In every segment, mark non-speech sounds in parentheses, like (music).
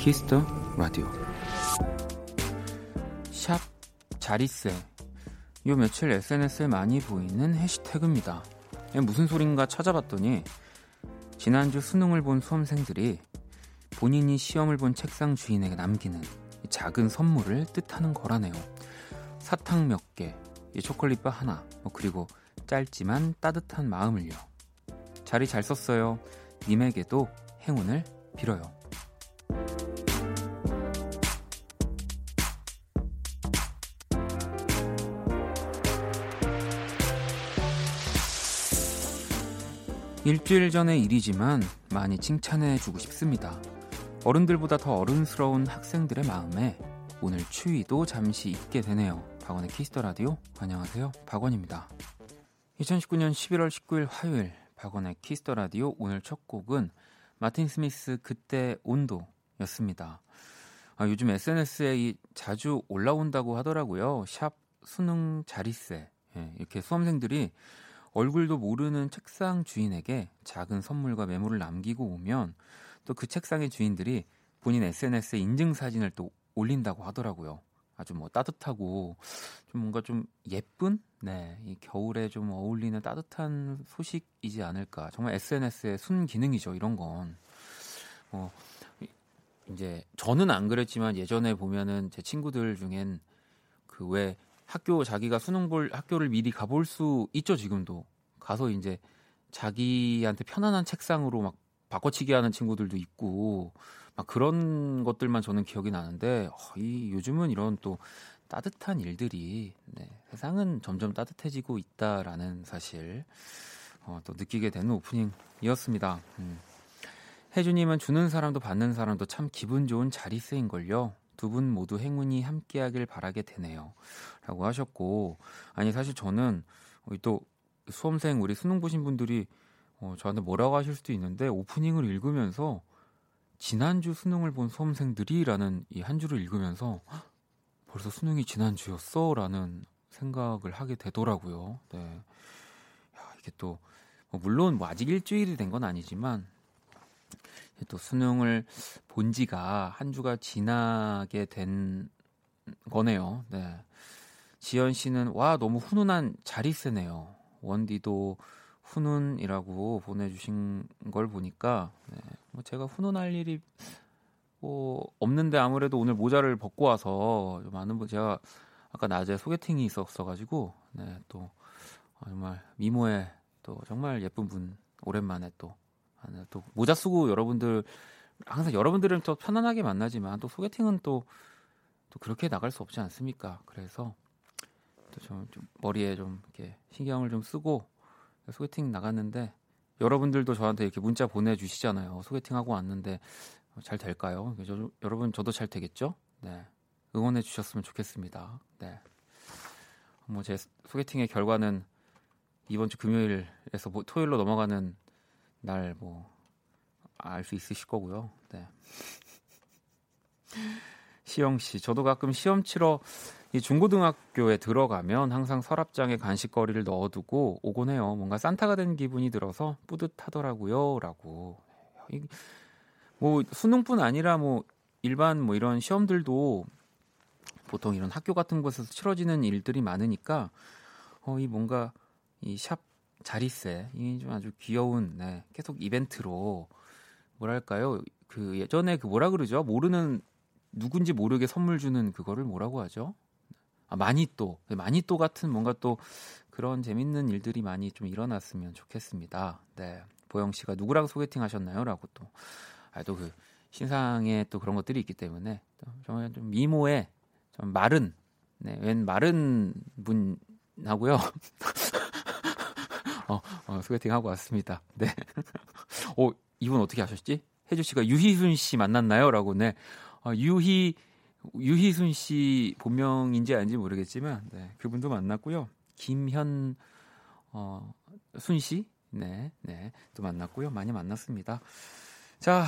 Kiss the Radio 샵 자리세 요 며칠 SNS에 많이 보이는 해시태그입니다. 무슨 소린가 찾아봤더니 지난주 수능을 본 수험생들이 본인이 시험을 본 책상 주인에게 남기는 작은 선물을 뜻하는 거라네요. 사탕 몇 개, 초콜릿바 하나, 뭐 그리고 짧지만 따뜻한 마음을요. 자리 잘 썼어요. 님에게도 행운을 빌어요. 일주일 전의 일이지만 많이 칭찬해주고 싶습니다. 어른들보다 더 어른스러운 학생들의 마음에 오늘 추위도 잠시 잊게 되네요. 박원의 Kiss the Radio 안녕하세요. 박원입니다. 2019년 11월 19일 화요일 박원의 Kiss the Radio 오늘 첫 곡은 마틴 스미스 그때 온도였습니다. 아, 요즘 SNS에 자주 올라온다고 하더라고요. 샵 수능 자리세 예, 이렇게 수험생들이 얼굴도 모르는 책상 주인에게 작은 선물과 메모를 남기고 오면 또 그 책상의 주인들이 본인 SNS에 인증 사진을 또 올린다고 하더라고요. 아주 뭐 따뜻하고 좀 뭔가 좀 예쁜 네, 이 겨울에 좀 어울리는 따뜻한 소식이지 않을까. 정말 SNS의 순 기능이죠. 이런 건. 어, 이제 저는 안 그랬지만 예전에 보면은 제 친구들 중엔 그 왜 학교 자기가 수능 볼 학교를 미리 가볼 수 있죠. 지금도 가서 이제 자기한테 편안한 책상으로 막 바꿔치기 하는 친구들도 있고 막 그런 것들만 저는 기억이 나는데 어, 이 요즘은 이런 또 따뜻한 일들이 네, 세상은 점점 따뜻해지고 있다라는 사실 어, 또 느끼게 되는 오프닝이었습니다. 음. 혜주님은 주는 사람도 받는 사람도 참 기분 좋은 자리세인 걸요. 두 분 모두 행운이 함께하길 바라게 되네요.라고 하셨고 아니 사실 저는 또 수험생 우리 수능 보신 분들이 어, 저한테 뭐라고 하실 수도 있는데 오프닝을 읽으면서 지난주 수능을 본 수험생들이라는 이 한 줄을 읽으면서 벌써 수능이 지난주였어라는 생각을 하게 되더라고요. 네. 야, 이게 또 뭐 물론 뭐 아직 일주일이 된 건 아니지만 또 수능을 본 지가 한 주가 지나게 된 거네요. 네. 지연 씨는 와 너무 훈훈한 자리세네요. 원디도 훈훈이라고 보내주신 걸 보니까 네, 뭐 제가 훈훈할 일이 뭐 없는데 아무래도 오늘 모자를 벗고 와서 많은 분 제가 아까 낮에 소개팅이 있었어가지고 네, 또 정말 미모에 또 정말 예쁜 분 오랜만에 또, 아, 네, 또 모자 쓰고 여러분들 항상 여러분들은 또 편안하게 만나지만 또 소개팅은 또, 또 그렇게 나갈 수 없지 않습니까? 그래서 또좀 좀 머리에 좀 이렇게 신경을 좀 쓰고 소개팅 나갔는데 여러분들도 저한테 이렇게 문자 보내주시잖아요. 소개팅 하고 왔는데 잘 될까요? 저, 여러분 저도 잘 되겠죠? 네 응원해 주셨으면 좋겠습니다. 네. 뭐 제 소개팅의 결과는 이번 주 금요일에서 뭐 토요일로 넘어가는 날 뭐 알 수 있으실 거고요. 네. 시영 씨, 저도 가끔 시험 치러 이 중고등학교에 들어가면 항상 서랍장에 간식거리를 넣어두고 오곤 해요. 뭔가 산타가 된 기분이 들어서 뿌듯하더라고요.라고. 뭐 수능뿐 아니라 뭐 일반 뭐 이런 시험들도 보통 이런 학교 같은 곳에서 치러지는 일들이 많으니까 어 이 뭔가 이 샵 자리세 이 좀 아주 귀여운 네, 계속 이벤트로 뭐랄까요 그 예전에 그 뭐라 그러죠 모르는 누군지 모르게 선물 주는 그거를 뭐라고 하죠 아, 마니또 마니또 같은 뭔가 또 그런 재밌는 일들이 많이 좀 일어났으면 좋겠습니다. 네. 보영 씨가 누구랑 소개팅 하셨나요?라고 또 아, 또 그 신상에 또 그런 것들이 있기 때문에 또 정말 좀 미모에 좀 마른 네, 웬 마른 분하고요. (laughs) 어, 어, 소개팅 하고 왔습니다. 네. (laughs) 어, 이분 어떻게 하셨지? 혜주 씨가 유희순 씨 만났나요?라고 네. 어, 유희 유희순 씨 본명인지 아닌지 모르겠지만 네, 그분도 만났고요. 김현 어, 순 씨, 네, 네, 또 만났고요. 많이 만났습니다. 자,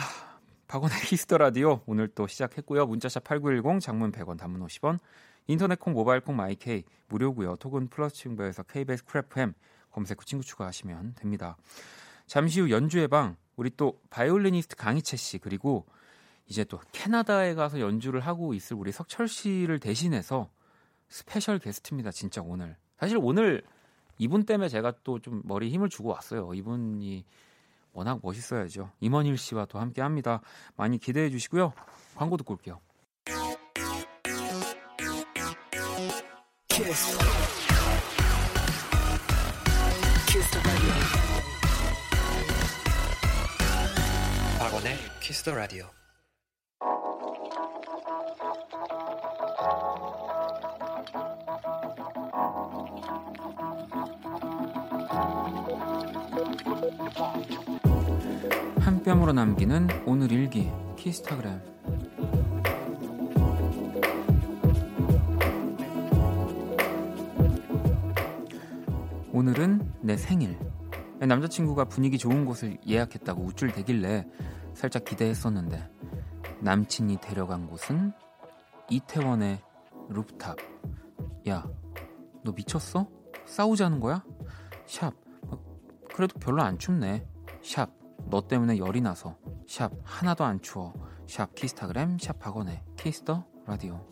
박원의 Kiss the Radio 오늘 또 시작했고요. 문자샵 8910, 장문 100원, 단문 50원, 인터넷 콩, 모바일 콩, 마이케이 무료고요. 톡은 플러스 친구에서 KBS Cool FM 검색 후 친구 추가하시면 됩니다. 잠시 후 연주의 방 우리 또 바이올리니스트 강희채 씨 그리고 이제 또 캐나다에 가서 연주를 하고 있을 우리 석철 씨를 대신해서 special guest입니다. 진짜 오늘. 사실 오늘 이분 때문에 제가 또 좀 머리 힘을 주고 왔어요. 이분이 워낙 멋있어야죠. 임원일 씨와 또 함께 합니다. 많이 기대해 주시고요. 광고 듣고 올게요. 키스 키스 더 라디오. 한 뼘으로 남기는 오늘 일기 키스타그램 오늘은 내 생일 남자친구가 분위기 좋은 곳을 예약했다고 우쭐대길래 살짝 기대했었는데 남친이 데려간 곳은 이태원의 루프탑. 야 너 미쳤어? 싸우자는 거야? 샵. 그래도 별로 안 춥네. 샵. 너 때문에 열이 나서. 샵. 하나도 안 추워. 샵. 키스타그램. 샵. 박원의 Kiss the Radio.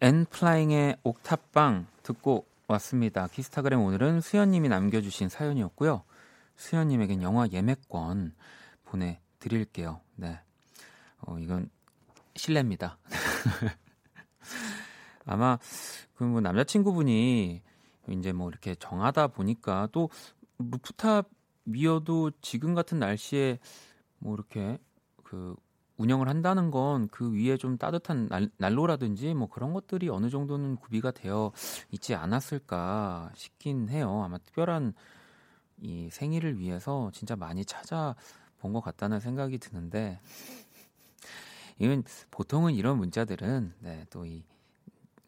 N.Flying의 옥탑방 듣고 왔습니다. 키스타그램 오늘은 수현님이 남겨주신 사연이었고요. 수현님에겐 영화 예매권 보내 드릴게요. 네, 어, 이건 실례입니다. (laughs) 아마 그 뭐 남자친구분이 이제 뭐 이렇게 정하다 보니까 또 rooftop이어도 지금 같은 날씨에 뭐 이렇게 그 운영을 한다는 건 그 위에 좀 따뜻한 날, 난로라든지 뭐 그런 것들이 어느 정도는 구비가 되어 있지 않았을까 싶긴 해요. 아마 특별한 이 생일을 위해서 진짜 많이 찾아 본 것 같다는 생각이 드는데 이건 보통은 이런 문자들은 네, 또이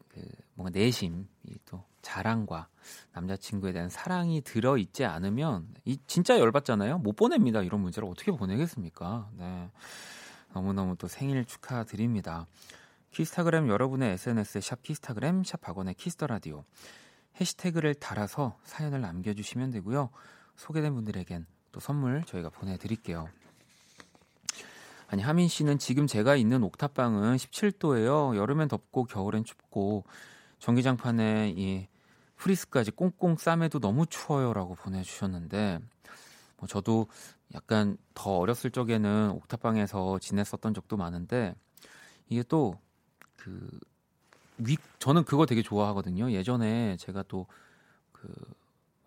그 뭔가 내심, 이또 자랑과 남자친구에 대한 사랑이 들어 있지 않으면 이 진짜 열받잖아요. 못 보냅니다. 이런 문제를 어떻게 보내겠습니까? 네. 너무너무 또 생일 축하드립니다. 키스타그램 여러분의 SNS에 샵 키스타그램 샵 박원의 Kiss the Radio 해시태그를 달아서 사연을 남겨 주시면 되고요. 소개된 분들에겐 또 선물 저희가 보내드릴게요. 아니 하민 씨는 지금 제가 있는 옥탑방은 17도예요. 여름엔 덥고 겨울엔 춥고 전기장판에 이 플리스까지 꽁꽁 싸매도 너무 추워요라고 보내주셨는데 뭐 저도 약간 더 어렸을 적에는 옥탑방에서 지냈었던 적도 많은데 이게 또 그 위 저는 그거 되게 좋아하거든요. 예전에 제가 또 그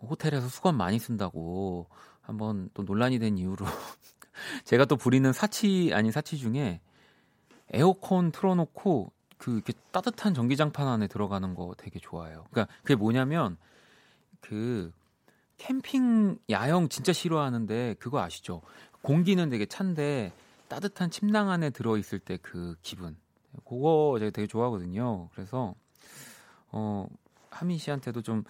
호텔에서 수건 많이 쓴다고 한번 또 논란이 된 이후로 (laughs) 제가 또 부리는 사치 아닌 사치 중에 에어컨 틀어놓고 그 이렇게 따뜻한 전기장판 안에 들어가는 거 되게 좋아해요. 그러니까 그게 뭐냐면 그 캠핑 야영 진짜 싫어하는데 그거 아시죠? 공기는 되게 찬데 따뜻한 침낭 안에 들어 있을 때 그 기분. 그거 제가 되게 좋아하거든요. 그래서 어 하민 씨한테도 좀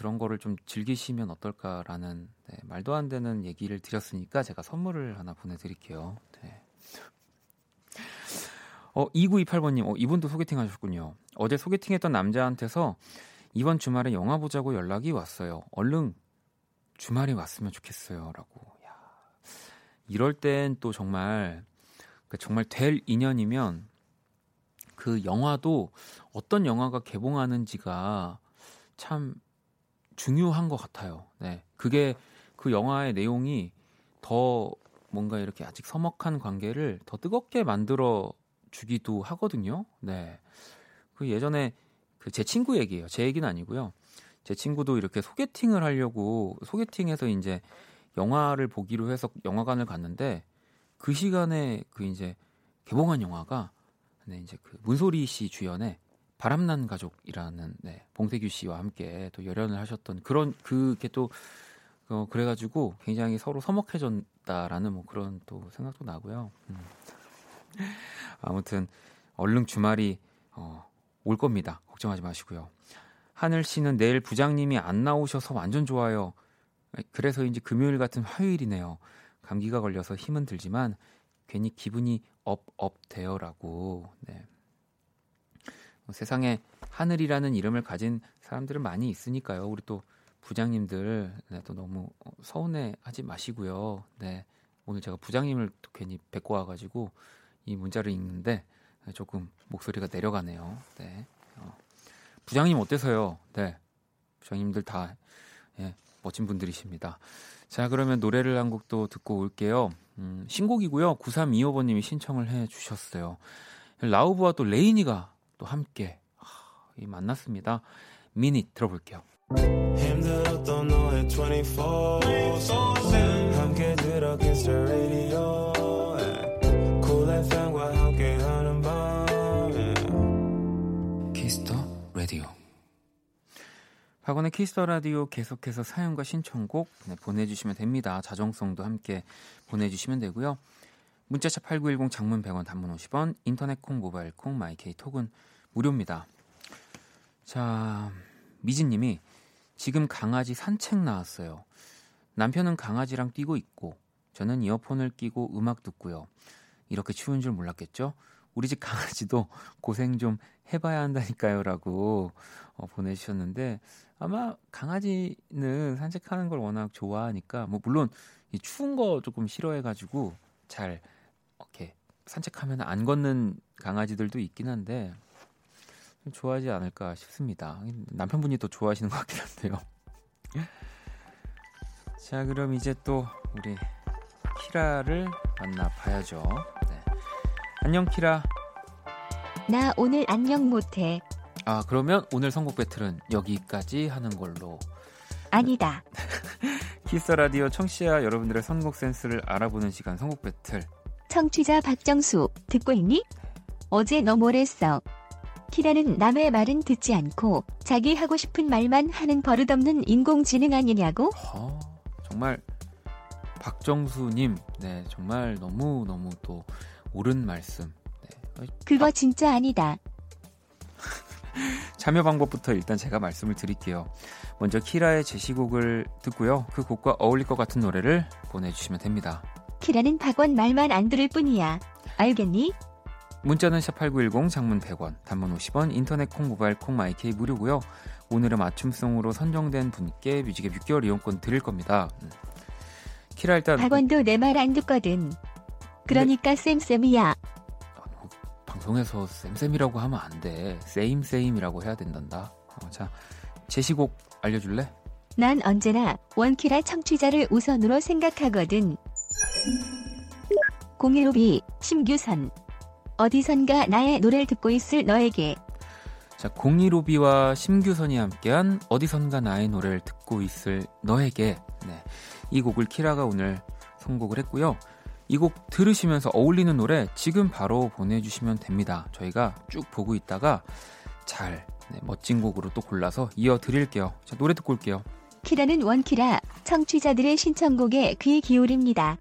그런 거를 좀 즐기시면 어떨까라는 네, 말도 안 되는 얘기를 드렸으니까 제가 선물을 하나 보내드릴게요. 네. 어, 2928번님, 어, 이분도 소개팅 하셨군요. 어제 소개팅했던 남자한테서 이번 주말에 영화 보자고 연락이 왔어요. 얼른 주말에 왔으면 좋겠어요. 라고. 야, 이럴 땐 또 정말, 그 정말 될 인연이면 그 영화도 어떤 영화가 개봉하는지가 참 중요한 것 같아요. 네. 그게 그 영화의 내용이 더 뭔가 이렇게 아직 서먹한 관계를 더 뜨겁게 만들어 주기도 하거든요. 네. 그 예전에 그 제 친구 얘기예요. 제 얘기는 아니고요. 제 친구도 이렇게 소개팅을 하려고 소개팅에서 이제 영화를 보기로 해서 영화관을 갔는데 그 시간에 그 이제 개봉한 영화가 네, 이제 그 문소리 씨 주연의 바람난 가족이라는 네, 봉태규 씨와 함께 또 열연을 하셨던 그런 그게 또 어, 그래가지고 굉장히 서로 서먹해졌다라는 뭐 그런 또 생각도 나고요. 음. (laughs) 아무튼 얼른 주말이 어, 올 겁니다. 걱정하지 마시고요. 하늘 씨는 내일 부장님이 안 나오셔서 완전 좋아요. 그래서 이제 금요일 같은 화요일이네요. 감기가 걸려서 힘은 들지만 괜히 기분이 업업 돼요라고. 네. 뭐 세상에 하늘이라는 이름을 가진 사람들은 많이 있으니까요. 우리 또 부장님들 네, 또 너무 서운해하지 마시고요. 네, 오늘 제가 부장님을 또 괜히 뵙고 와가지고 이 문자를 읽는데 조금 목소리가 내려가네요. 네, 어. 부장님 어때서요? 네, 부장님들 다 예, 멋진 분들이십니다. 자, 그러면 노래를 한 곡도 듣고 올게요. 음, 신곡이고요. 9325번님이 신청을 해 주셨어요. 라우브와 또 레이니가 또 함께 하, 만났습니다. 미니 들어볼게요. 힘들었던 너의 24 함께 들어 the radio Cool FM과 함께하는 밤 Kiss the Radio 박원의 Kiss the Radio 계속해서 사연과 신청곡 네, 보내주시면 됩니다. 자정송도 함께 보내주시면 되고요. 문자샵 8910 장문 100원 단문 50원 인터넷 콩 모바일 콩 마이케이 톡은 무료입니다. 자 미진님이 지금 강아지 산책 나왔어요. 남편은 강아지랑 뛰고 있고 저는 이어폰을 끼고 음악 듣고요. 이렇게 추운 줄 몰랐겠죠? 우리 집 강아지도 (laughs) 고생 좀 해봐야 한다니까요라고 어, 보내주셨는데 아마 강아지는 산책하는 걸 워낙 좋아하니까 뭐 물론 이 추운 거 조금 싫어해가지고 잘 이렇게 산책하면 안 걷는 강아지들도 있긴 한데 좋아하지 않을까 싶습니다. 남편분이 더 좋아하시는 것 같긴 한데요. (laughs) 자, 그럼 이제 또 우리 키라를 만나봐야죠. 네. 안녕, 키라. 나 오늘 안녕 못해. 아, 그러면 오늘 선곡 배틀은 여기까지 하는 걸로. 아니다. (laughs) 키스 라디오 청취자 여러분들의 선곡 센스를 알아보는 시간 선곡 배틀. 청취자 박정수, 듣고 있니? 어제 너 뭐랬어? 키라는 남의 말은 듣지 않고 자기 하고 싶은 말만 하는 버릇없는 인공지능 아니냐고? 어, 정말 박정수님, 네 정말 너무 너무 또 옳은 말씀. 네. 그거 아, 진짜 아니다. (laughs) 참여 방법부터 일단 제가 말씀을 드릴게요. 먼저 키라의 제시곡을 듣고요. 그 곡과 어울릴 것 같은 노래를 보내주시면 됩니다. 키라는 박원 말만 안 들을 뿐이야. 알겠니? 문자는 샵8910 장문 100원, 단문 50원, 인터넷 콩, 모바일 콩, 마이케이 무료고요. 오늘은 맞춤송으로 선정된 분께 뮤직의 6개월 이용권 드릴 겁니다. 음. 키라 일단 박원도 내 말 안 듣거든. 그러니까 쌤쌤이야. 아, 뭐, 방송에서 쌤쌤이라고 하면 안 돼. 세임세임이라고 해야 된단다. 어, 자, 제시곡 알려줄래? 난 언제나 원키라 청취자를 우선으로 생각하거든. 015B 심규선 어디선가 나의 노래를 듣고 있을 너에게 자, 015B와 심규선이 함께한 어디선가 나의 노래를 듣고 있을 너에게 네, 이 곡을 키라가 오늘 선곡을 했고요. 이 곡 들으시면서 어울리는 노래 지금 바로 보내주시면 됩니다. 저희가 쭉 보고 있다가 잘 네, 멋진 곡으로 또 골라서 이어드릴게요. 자, 노래 듣고 올게요. 키라는 원키라 청취자들의 신청곡에 귀 기울입니다.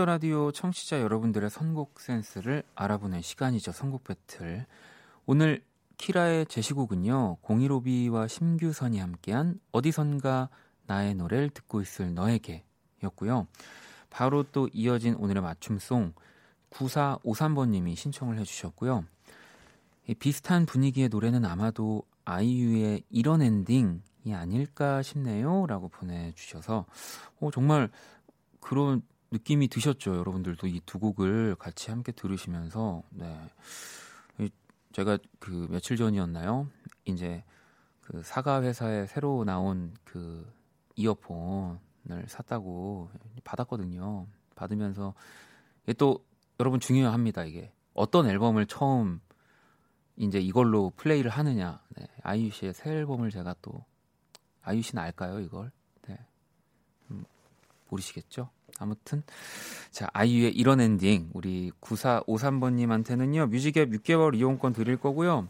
Kiss the Radio 청취자 여러분들의 선곡 센스를 알아보는 시간이죠. 선곡 배틀. 오늘 키라의 제시곡은요. 015B와 심규선이 함께한 어디선가 나의 노래를 듣고 있을 너에게 였고요. 바로 또 이어진 오늘의 맞춤송 9453번님이 신청을 해주셨고요. 비슷한 분위기의 노래는 아마도 아이유의 이런 엔딩이 아닐까 싶네요. 라고 보내주셔서 어, 정말 그런 느낌이 드셨죠, 여러분들도 이 두 곡을 같이 함께 들으시면서 네. 제가 그 며칠 전이었나요? 이제 그 사과 회사에 새로 나온 그 이어폰을 샀다고 받았거든요. 받으면서 이게 또 여러분 중요합니다, 이게. 어떤 앨범을 처음 이제 이걸로 플레이를 하느냐. 네. 아이유 씨의 새 앨범을 제가 또 아이유 씨는 알까요, 이걸? 네. 음, 모르시겠죠? 아무튼 자 아이유의 이런 엔딩 우리 9453번님한테는요 뮤직앱 6개월 이용권 드릴 거고요.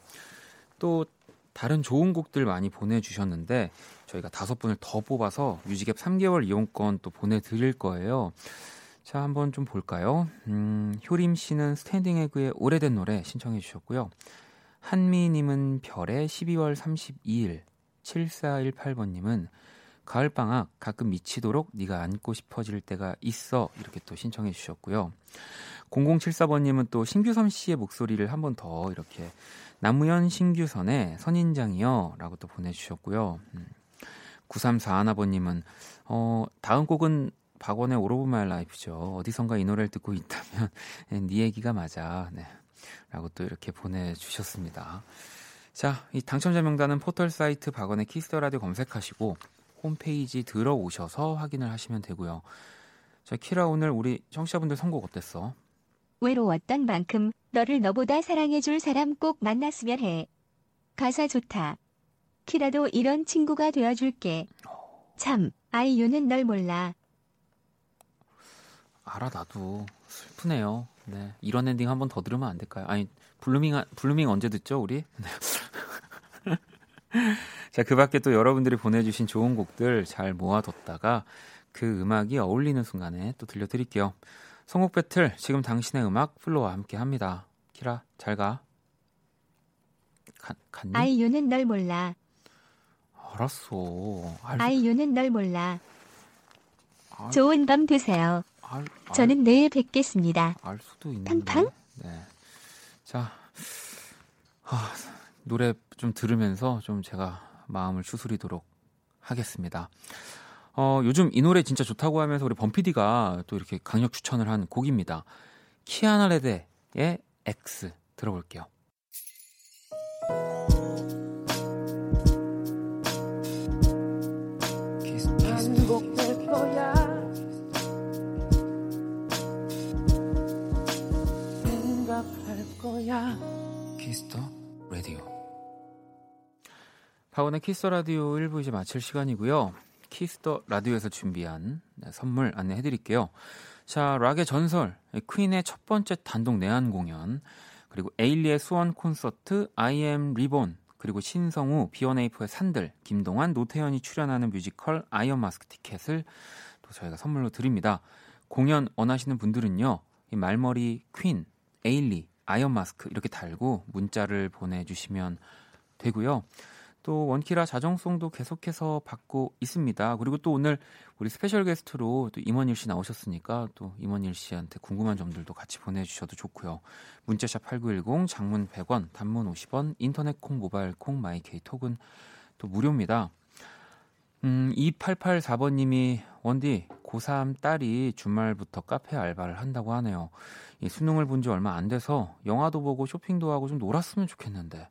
또 다른 좋은 곡들 많이 보내주셨는데 저희가 다섯 분을 더 뽑아서 뮤직앱 3개월 이용권 또 보내드릴 거예요. 자 한번 좀 볼까요? 음, 효림 씨는 스탠딩 에그의 오래된 노래 신청해 주셨고요. 한미님은 별의 12월 32일 7418번님은 가을 방학 가끔 미치도록 네가 안고 싶어질 때가 있어 이렇게 또 신청해 주셨고요. 0074번님은 또 신규선 씨의 목소리를 한 번 더 이렇게 남우현 신규선의 선인장이요 라고 또 보내주셨고요. 음. 9341번님은 어, 다음 곡은 박원의 My Life죠. 어디선가 이 노래를 듣고 있다면 (laughs) 네 얘기가 맞아. 네. 라고 또 이렇게 보내주셨습니다. 자, 이 당첨자 명단은 포털 사이트 박원의 키스 더 라디오 검색하시고 홈페이지 들어오셔서 확인을 하시면 되고요. 자, 키라 오늘 우리 청취자분들 선곡 어땠어? 외로웠던 만큼 너를 너보다 사랑해줄 사람 꼭 만났으면 해. 가사 좋다. 키라도 이런 친구가 되어줄게. 참, 아이유는 널 몰라. 알아 나도 슬프네요. 네, 이런 엔딩 한 번 더 들으면 안 될까요? 아니 Blueming Blueming 언제 듣죠 우리? (laughs) 네. 자, 그 밖에 또 여러분들이 보내주신 좋은 곡들 잘 모아뒀다가 그 음악이 어울리는 순간에 또 들려드릴게요. 선곡 배틀, 지금 당신의 음악 FLO와 함께 합니다. 키라, 잘 가. 가 갔니? 아이유는 널 몰라. 알았어. 알... 아이유는 널 몰라. 알... 좋은 밤 되세요. 알... 저는 내일 뵙겠습니다. 알 수도 있는데. 팡팡? 네. 자, 하, 노래 좀 들으면서 좀 제가 마음을 추스리도록 하겠습니다. 어, 요즘 이 노래 진짜 좋다고 하면서 우리 범피디가 또 이렇게 강력 추천을 한 곡입니다. 키아나 레데의 X 들어볼게요. 키스 더 박원의 키스 라디오 1부 이제 마칠 시간이고요. 키스 더 라디오에서 준비한 네, 선물 안내해 드릴게요. 자, 락의 전설, 퀸의 첫 번째 단독 내한 공연, 그리고 에일리의 수원 콘서트, am Re-Born, 그리고 신성우, B1A4의 산들, 김동완, 노태현이 출연하는 뮤지컬 아이언 마스크 티켓을 또 저희가 선물로 드립니다. 공연 원하시는 분들은요, 이 말머리 퀸, 에일리, 아이언 마스크 이렇게 달고 문자를 보내 주시면 되고요. 또 원키라 자정송도 계속해서 받고 있습니다. 그리고 또 오늘 우리 special guest로 또 임헌일 씨 나오셨으니까 또 임헌일 씨한테 궁금한 점들도 같이 보내주셔도 좋고요. 문자샵 8910, 장문 100원, 단문 50원, 인터넷 콩, 모바일 콩, 마이케이 톡은 또 무료입니다. 음, 2884번님이 원디 고3 딸이 주말부터 카페 알바를 한다고 하네요. 이 수능을 본 지 얼마 안 돼서 영화도 보고 쇼핑도 하고 좀 놀았으면 좋겠는데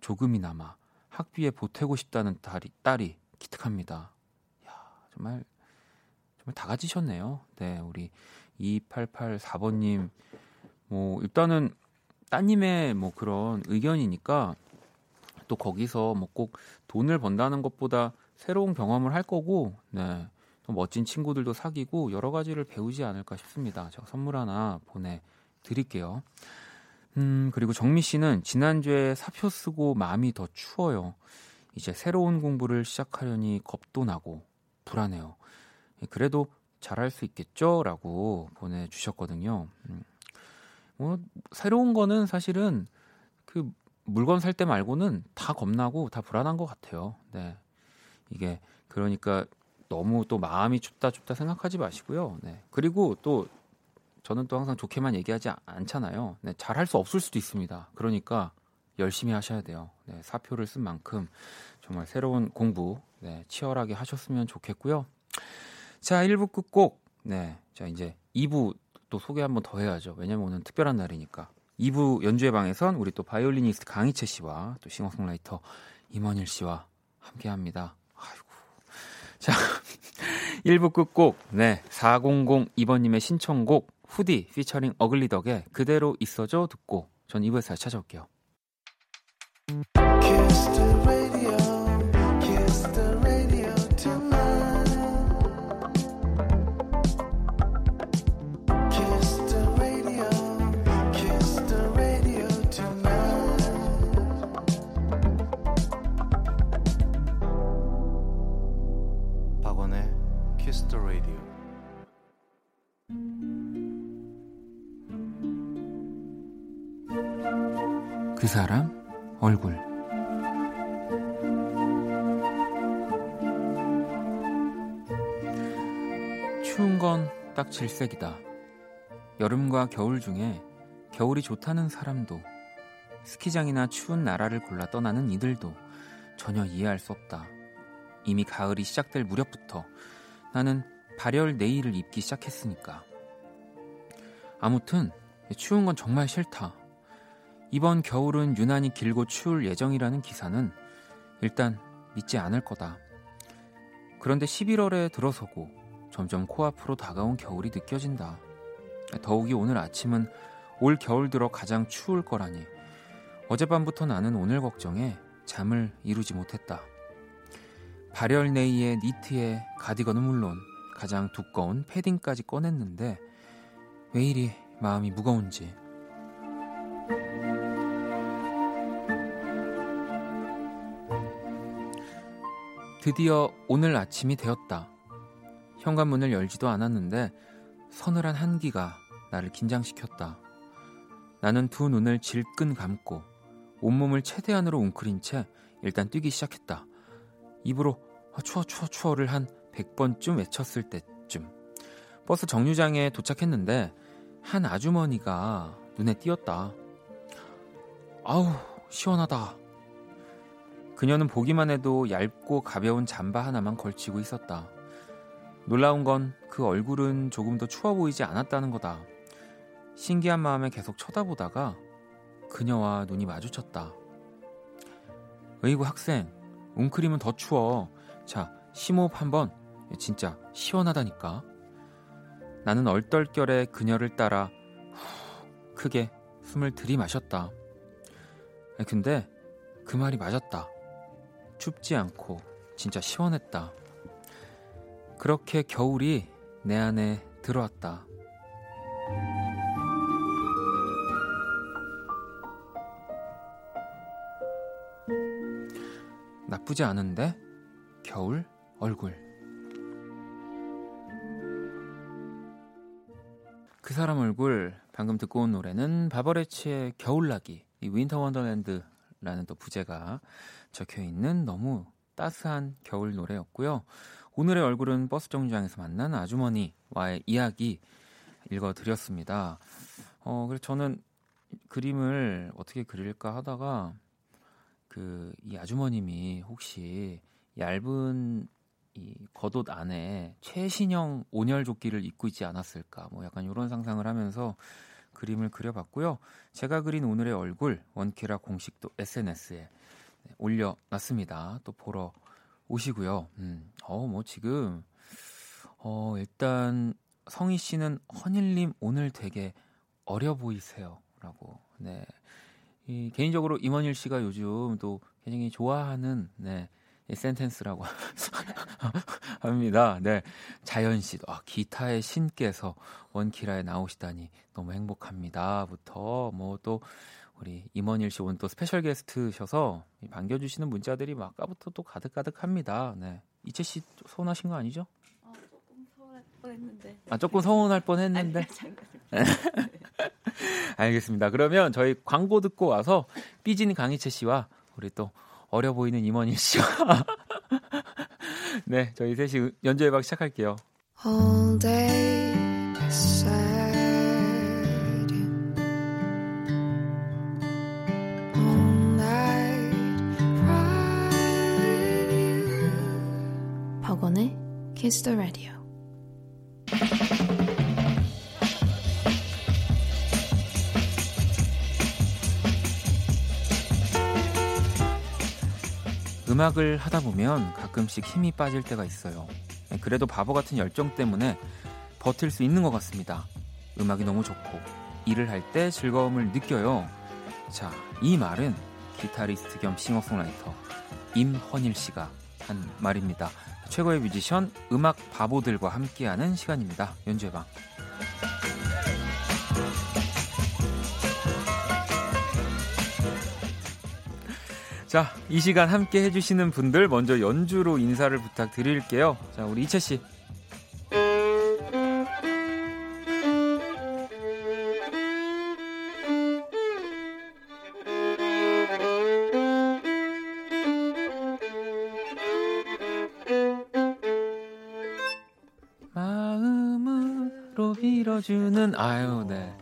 조금이나마 학비에 보태고 싶다는 딸이, 딸이 기특합니다. 야, 정말 정말 다 가지셨네요. 네, 우리 2884번님 뭐 일단은 따님의 뭐 그런 의견이니까 또 거기서 뭐 꼭 돈을 번다는 것보다 새로운 경험을 할 거고 네. 또 멋진 친구들도 사귀고 여러 가지를 배우지 않을까 싶습니다. 제가 선물 하나 보내 드릴게요. 음, 그리고 정미 씨는 지난주에 사표 쓰고 마음이 더 추워요. 이제 새로운 공부를 시작하려니 겁도 나고 불안해요. 그래도 잘할 수 있겠죠? 라고 보내주셨거든요. 음, 뭐, 새로운 거는 사실은 그 물건 살 때 말고는 다 겁나고 다 불안한 것 같아요. 네. 이게 그러니까 너무 또 마음이 춥다 춥다 생각하지 마시고요. 네. 그리고 또 저는 또 항상 좋게만 얘기하지 않잖아요. 네, 잘할 수 없을 수도 있습니다. 그러니까 열심히 하셔야 돼요. 네, 사표를 쓴 만큼 정말 새로운 공부 네, 치열하게 하셨으면 좋겠고요. 자, 1부 끝곡. 네. 자, 이제 2부 또 소개 한번 더 해야죠. 왜냐면 오늘 특별한 날이니까. 2부 연주회 방에선 우리 또 바이올리니스트 강이채 씨와 또 싱어송라이터 임헌일 씨와 함께 합니다. 아이고. 자, (laughs) 1부 끝곡. 네. 4002번님의 신청곡 후디 피처링 어글리덕의 그대로 있어줘 듣고 전 2부에서 찾아올게요. 사람 얼굴 추운 건 딱 질색이다. 여름과 겨울 중에 겨울이 좋다는 사람도 스키장이나 추운 나라를 골라 떠나는 이들도 전혀 이해할 수 없다. 이미 가을이 시작될 무렵부터 나는 발열 네일을 입기 시작했으니까. 아무튼 추운 건 정말 싫다. 이번 겨울은 유난히 길고 추울 예정이라는 기사는 일단 믿지 않을 거다. 그런데 11월에 들어서고 점점 코앞으로 다가온 겨울이 느껴진다. 더욱이 오늘 아침은 올 겨울 들어 가장 추울 거라니. 어젯밤부터 나는 오늘 걱정에 잠을 이루지 못했다. 발열 네이에 니트에 가디건은 물론 가장 두꺼운 패딩까지 꺼냈는데 왜 이리 마음이 무거운지. 드디어 오늘 아침이 되었다. 현관문을 열지도 않았는데 서늘한 한기가 나를 긴장시켰다. 나는 두 눈을 질끈 감고 온몸을 최대한으로 웅크린 채 일단 뛰기 시작했다. 입으로 아, 추워 추워 추워를 한 100번쯤 외쳤을 때쯤 버스 정류장에 도착했는데 한 아주머니가 눈에 띄었다. 아우 시원하다. 그녀는 보기만 해도 얇고 가벼운 잠바 하나만 걸치고 있었다. 놀라운 건 그 얼굴은 조금 더 추워 보이지 않았다는 거다. 신기한 마음에 계속 쳐다보다가 그녀와 눈이 마주쳤다. 의구 학생, 웅크리면 더 추워. 자, 심호흡 한번. 진짜 시원하다니까. 나는 얼떨결에 그녀를 따라 후, 크게 숨을 들이마셨다. 근데 그 말이 맞았다. 춥지 않고 진짜 시원했다. 그렇게 겨울이 내 안에 들어왔다. 나쁘지 않은데? 겨울 얼굴. 그 사람 얼굴 방금 듣고 온 노래는 바버렛츠의 겨울나기 이 Winter Wonderland 라는 또 부제가 적혀 있는 너무 따스한 겨울 노래였고요. 오늘의 얼굴은 버스 정류장에서 만난 아주머니와의 이야기 읽어드렸습니다. 어, 그래서 저는 그림을 어떻게 그릴까 하다가 그 이 아주머님이 혹시 얇은 이 겉옷 안에 최신형 온열 조끼를 입고 있지 않았을까 뭐 약간 이런 상상을 하면서 그림을 그려봤고요. 제가 그린 오늘의 얼굴 원키라 공식 도 SNS에 올려놨습니다. 또 보러 오시고요. 음, 어, 뭐 지금 어, 일단 성희 씨는 헌일님 오늘 되게 어려 보이세요라고. 네. 이, 개인적으로 임헌일 씨가 요즘 또 굉장히 좋아하는 네. sentence라고 (laughs) 합니다. 네. 자연 씨도 아, 기타의 신께서 원키라에 나오시다니 너무 행복합니다.부터 뭐 또 우리 임헌일 씨 오늘 또 special guest셔서 반겨주시는 문자들이 막 아까부터 또 가득가득합니다. 네. 이채 씨 서운하신 거 아니죠? 어, 조금 서운할 뻔했는데. 아 조금 서운할 뻔했는데. (laughs) 알겠습니다. 그러면 저희 광고 듣고 와서 삐진 강희채 씨와 우리 또 어려 보이는 임원일 씨와 네 저희 셋이 연주 예방 시작할게요. All day sad. All night. 박원의 Kiss the Radio. 음악을 하다 보면 가끔씩 힘이 빠질 때가 있어요. 그래도 바보 같은 열정 때문에 버틸 수 있는 것 같습니다. 음악이 너무 좋고 일을 할 때 즐거움을 느껴요. 자, 이 말은 기타리스트 겸 싱어송라이터 임헌일 씨가 한 말입니다. 최고의 뮤지션 음악 바보들과 함께하는 시간입니다. 연주해방. 자, 이 시간 함께 해주시는 분들 먼저 연주로 인사를 부탁드릴게요. 자, 우리 이채 씨. 마음으로 빌어주는 아유, 네.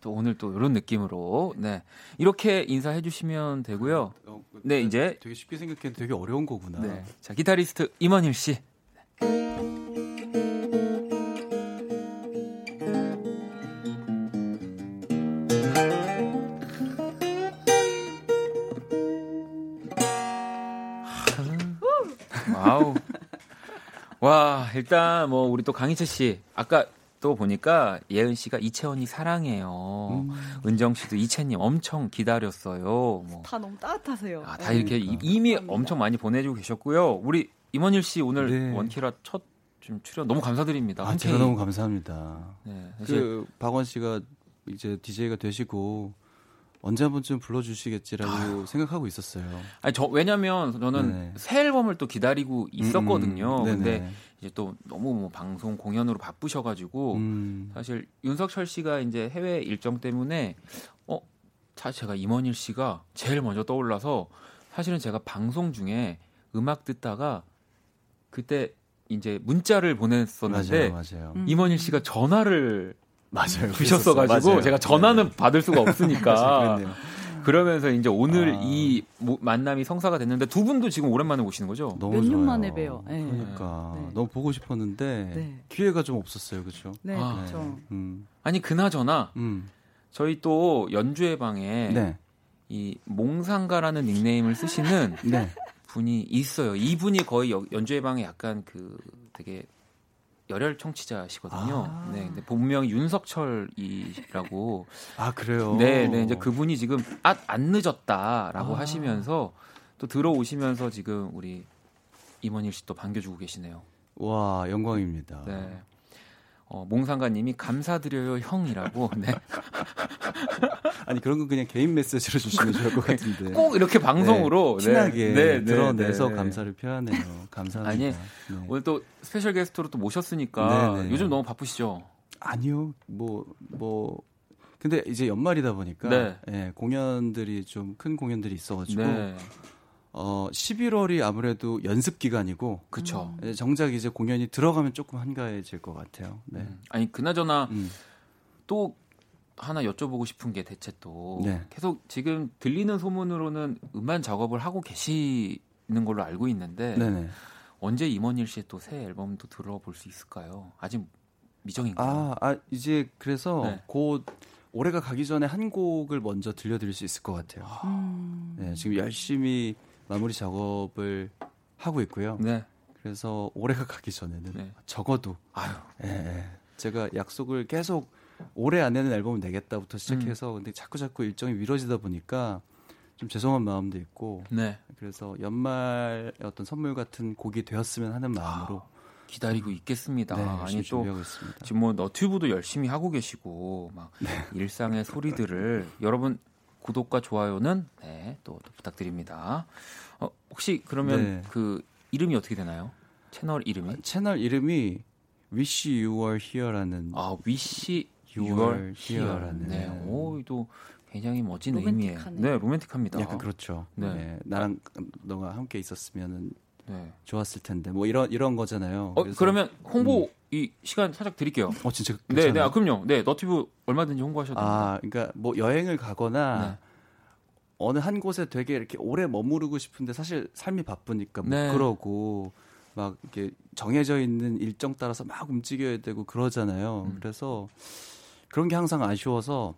또 오늘 또 이런 느낌으로 네 이렇게 인사해 주시면 되고요. 네 이제 되게 쉽게 생각했는데 되게 어려운 거구나. 네. 자 기타리스트 임원일 씨. 와우. 와, 일단 뭐 우리 또 강이채 씨 아까 또 보니까 예은 씨가 이채 언니 사랑해요. 음. 은정 씨도 이채님 엄청 기다렸어요. 뭐. 다 너무 따뜻하세요. 아, 다 네. 이렇게 이- 이미 엄청 많이 보내주고 계셨고요. 우리 임헌일 씨 오늘 네. 원키라 첫 지금 출연 너무 감사드립니다. 아. 제가 너무 감사합니다. 네, 그 박원 씨가 이제 DJ가 되시고 언제 한 번쯤 불러주시겠지라고 생각하고 있었어요. 아니 저 왜냐면 저는 네네. 새 앨범을 또 기다리고 있었거든요. 음, 음, 근데 네네. 이제 또 너무 뭐 방송 공연으로 바쁘셔가지고 음, 사실 윤석철 씨가 이제 해외 일정 때문에 어, 자 제가 임원일 씨가 제일 먼저 떠올라서 사실은 제가 방송 중에 음악 듣다가 그때 이제 문자를 보냈었는데 맞아요, 맞아요, 음. 임원일 씨가 전화를 맞아요. 주셨어가지고 그랬었어요. 제가 맞아요. 전화는 네. 받을 수가 (laughs) 맞아요, 없으니까 그러면서 이제 오늘 아. 이 모- 만남이 성사가 됐는데 두 분도 지금 오랜만에 오시는 거죠? 너무 몇년. 만에 봬요. 네. 그러니까 네. 너무 보고 싶었는데 네. 기회가 좀 없었어요, 그렇죠? 네, 아. 그렇죠. 음, 아니 그나저나 음, 저희 또 연주회 방에 네, 이 몽상가라는 닉네임을 쓰시는 네. 분이 있어요. 이분이 거의 여- 연주회 방에 약간 그 되게 열혈 청취자시거든요. 아. 네, 근데 본명이 윤석철이라고. 아 그래요. 네, 네, 이제 그분이 지금 아, 안 늦었다라고 아. 하시면서 또 들어오시면서 지금 우리 임헌일 씨 또 반겨주고 계시네요. 와 영광입니다. 네. 어, 몽상가님이 감사드려요 형이라고. (laughs) 네. 아니 그런 건 그냥 개인 메시지로 주시면 좋을 것 같은데. 꼭 이렇게 방송으로 네, 티나게 네, 네, 드러내서 네. 감사를 표하네요. 감사합니다. 아니, 네. 오늘 또 special guest로 또 모셨으니까 네, 네. 요즘 너무 바쁘시죠? 아니요, 뭐, 뭐. 근데 이제 연말이다 보니까 네. 예, 공연들이 좀 큰 공연들이 있어가지고 네. 어 11월이 아무래도 연습 기간이고 그쵸. 예, 정작 이제 공연이 들어가면 조금 한가해질 것 같아요. 네. 음. 아니 그나저나 음. 또 하나 여쭤보고 싶은 게 대체 또 네. 계속 지금 들리는 소문으로는 음반 작업을 하고 계시는 걸로 알고 있는데 네네. 언제 임원일 씨의 또 새 앨범도 들어볼 수 있을까요? 아직 미정인가요? 아, 아 이제 그래서 네. 곧 올해가 가기 전에 한 곡을 먼저 들려드릴 수 있을 것 같아요. 음. 네, 지금 열심히 마무리 작업을 하고 있고요. 네. 그래서 올해가 가기 전에는 네. 적어도 아유. 예, 예. 제가 약속을 계속 올해 안에는 앨범을 내겠다부터 음. 시작해서 근데 자꾸 자꾸 일정이 미뤄지다 보니까 좀 죄송한 마음도 있고 네. 그래서 연말 어떤 선물 같은 곡이 되었으면 하는 마음으로 기다리고 있겠습니다. 네, 아니 또 있습니다. 지금 뭐 너튜브도 열심히 하고 계시고 막 네. 일상의 소리들을 여러분 구독과 좋아요는 네, 또, 또 부탁드립니다. 어, 혹시 그러면 네. 그 이름이 어떻게 되나요? 채널 이름이? 채널 이름이 Wish You Were Here라는 아, 위시 You are here라는. 네. 오, 또 굉장히 멋진 로맨틱하네요. 의미예요. 네, 로맨틱합니다. 약간 그렇죠. 네. 네. 나랑 너가 함께 있었으면은 네. 좋았을 텐데 뭐 이런 이런 거잖아요. 어, 그러면 홍보 이 시간 살짝 드릴게요. 어 진짜 네, 네, 괜찮아요? 아, 그럼요. 네, 너튜브 얼마든지 홍보하셔도. 아, 그러니까 뭐 여행을 가거나 네. 어느 한 곳에 되게 이렇게 오래 머무르고 싶은데 사실 삶이 바쁘니까 못 네. 그러고 막 이렇게 정해져 있는 일정 따라서 막 움직여야 되고 그러잖아요. 음. 그래서 그런 게 항상 아쉬워서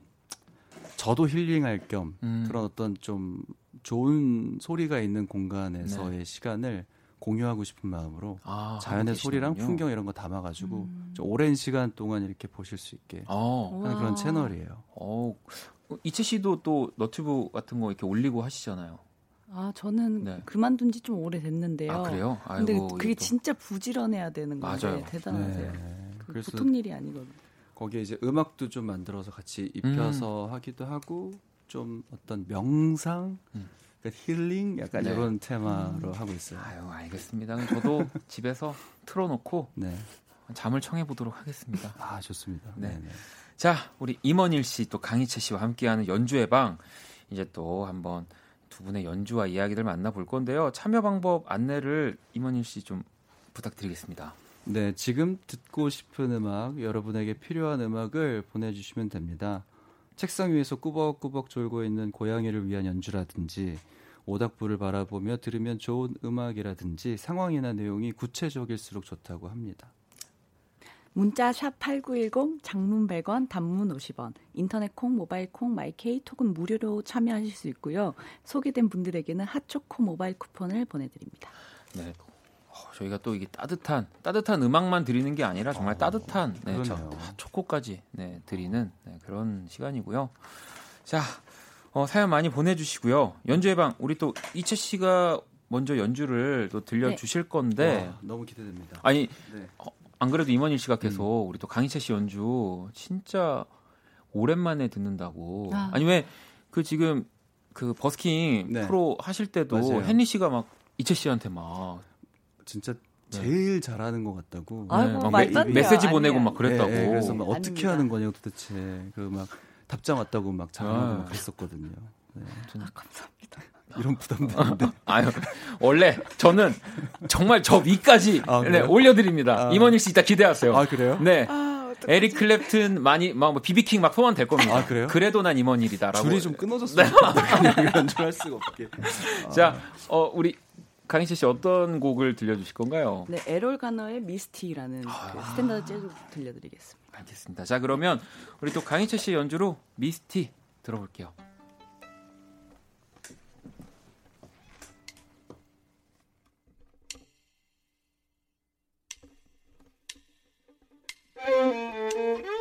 저도 힐링할 겸 음. 그런 어떤 좀 좋은 소리가 있는 공간에서의 시간을 공유하고 싶은 마음으로 네. 아, 자연의 소리랑. 풍경 이런 거 담아가지고 음. 좀 오랜 시간 동안 이렇게 보실 수 있게 어, 하는 그런 와. 채널이에요. 어, 이채 씨도 또 너튜브 같은 거 이렇게 올리고 하시잖아요. 아, 저는 네. 그만둔 지 좀 오래됐는데요. 아, 그래요? 근데 아이고, 그게 이게 또- 진짜 부지런해야 되는 건데 맞아요. 대단하세요. 네. 그 보통 일이 아니거든요. 거기에 이제 음악도 좀 만들어서 같이 입혀서 하기도 하고 좀 어떤 명상, 음. 그러니까 힐링 약간 네. 이런 테마로 하고 있어요. 아유, 알겠습니다. 저도 (laughs) 집에서 틀어놓고 네, 잠을 청해 보도록 하겠습니다. 아 좋습니다. 네. 네. 네. 자, 우리 임원일 씨 또 강희채 씨와 함께하는 연주의 방 이제 또 한번 두 분의 연주와 이야기들 만나볼 건데요. 참여 방법 안내를 임원일 씨 좀 부탁드리겠습니다. 네, 지금 듣고 싶은 음악, 여러분에게 필요한 음악을 보내주시면 됩니다. 책상 위에서 꾸벅꾸벅 졸고 있는 고양이를 위한 연주라든지 오닥불을 바라보며 들으면 좋은 음악이라든지 상황이나 내용이 구체적일수록 좋다고 합니다. 문자 샵 8910 장문 100원 단문 50원 인터넷 콩 모바일 콩 마이케이 톡은 무료로 참여하실 수 있고요. 소개된 분들에게는 핫초코 모바일 쿠폰을 보내 드립니다. 네. 어, 저희가 또 이게 따뜻한 따뜻한 음악만 드리는 게 아니라 정말 어, 따뜻한 네, 저, 그러네요. 초코까지 네, 드리는 네, 그런 시간이고요. 자, 어, 사연 많이 보내주시고요. 연주의 방 우리 또 이채 씨가 먼저 연주를 또 들려주실 건데 와, 너무 기대됩니다. 아니 네. 안 그래도 임원일 씨가 계속 음. 우리 또 강희채 씨 연주 진짜 오랜만에 듣는다고. 아. 아. 니왜 그 지금 그 버스킹 네. 프로 하실 때도 맞아요. 헨리 씨가 막 이채 씨한테 막 진짜 제일 잘하는 것 같다고. 아이고, 막 말도 메, 안 돼요. 메시지 아니에요. 보내고 막 그랬다고. 네, 그래서 막 어떻게 아닙니다. 하는 거냐고 도대체 그 막 답장 왔다고 막 자랑하고 아. 막 그랬었거든요. 네. 아, 감사합니다. 이런 부담되는데. (laughs) 아유, 원래 저는 정말 저 위까지 아, 네? 올려드립니다. 아. 임헌일 씨 이따 기대하세요. 아 그래요? 네. 아? 에릭 클랩튼 많이 막 비비킹 막 소환 될 겁니다. 아, 그래요? 그래도 난 임헌일이다라고. 줄이 좀 끊어졌어요. 그냥 연주할 수가 없게. (laughs) 자, 어 우리 강이채 씨 어떤 곡을 들려주실 건가요? 네, 에롤 가너의 Misty라는 아... 그 standard 재즈 들려드리겠습니다. 알겠습니다. 자, 그러면 우리 또 강이채 씨의 연주로 Misty 들어볼게요. (laughs)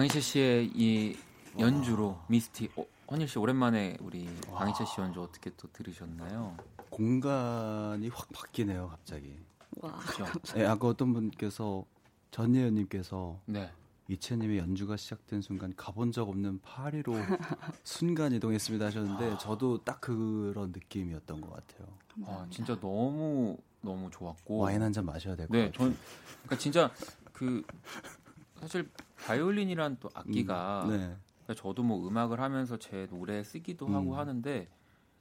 강희철 씨의 이 연주로 미스티. 어, 헌일 씨 오랜만에 우리 강희철 씨 연주 어떻게 또 들으셨나요? 공간이 확 바뀌네요, 갑자기. 와. 그죠? 네, (laughs) 아까 어떤 분께서 전예은님께서 네. 이채님의 연주가 시작된 순간 가본 적 없는 파리로 (laughs) 순간 이동했습니다 하셨는데 저도 딱 그런 느낌이었던 것 같아요. 아, 진짜 너무 너무 좋았고. 와인 한 잔 마셔야 될것 네, 같아요. 전 그러니까 진짜 그 사실 바이올린이란 또 악기가 음, 네. 그러니까 저도 뭐 음악을 하면서 제 노래 쓰기도 음. 하고 하는데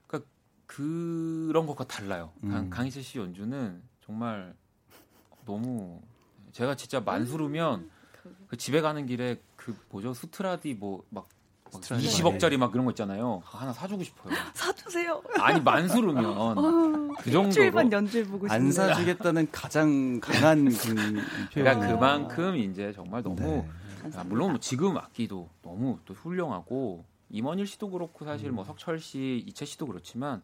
그러니까 그런 것과 달라요. 강, 음. 강희철 씨 연주는 정말 너무 제가 진짜 만수르면 그 집에 가는 길에 그 뭐죠 스트라디 뭐막 스트라디 20억짜리 막 그런 거 있잖아요. 하나 사주고 싶어요. (laughs) 사주세요. 아니 만수르면 (laughs) 그 정도로 일주일만 연주해 보고 싶네요. 안 사주겠다는 가장 강한 (laughs) 그 표현. 그러니까 그만큼 이제 정말 너무 네. 아, 물론 뭐 지금 악기도 너무 또 훌륭하고 임원일 씨도 그렇고 사실 음. 뭐 석철 씨, 이채 씨도 그렇지만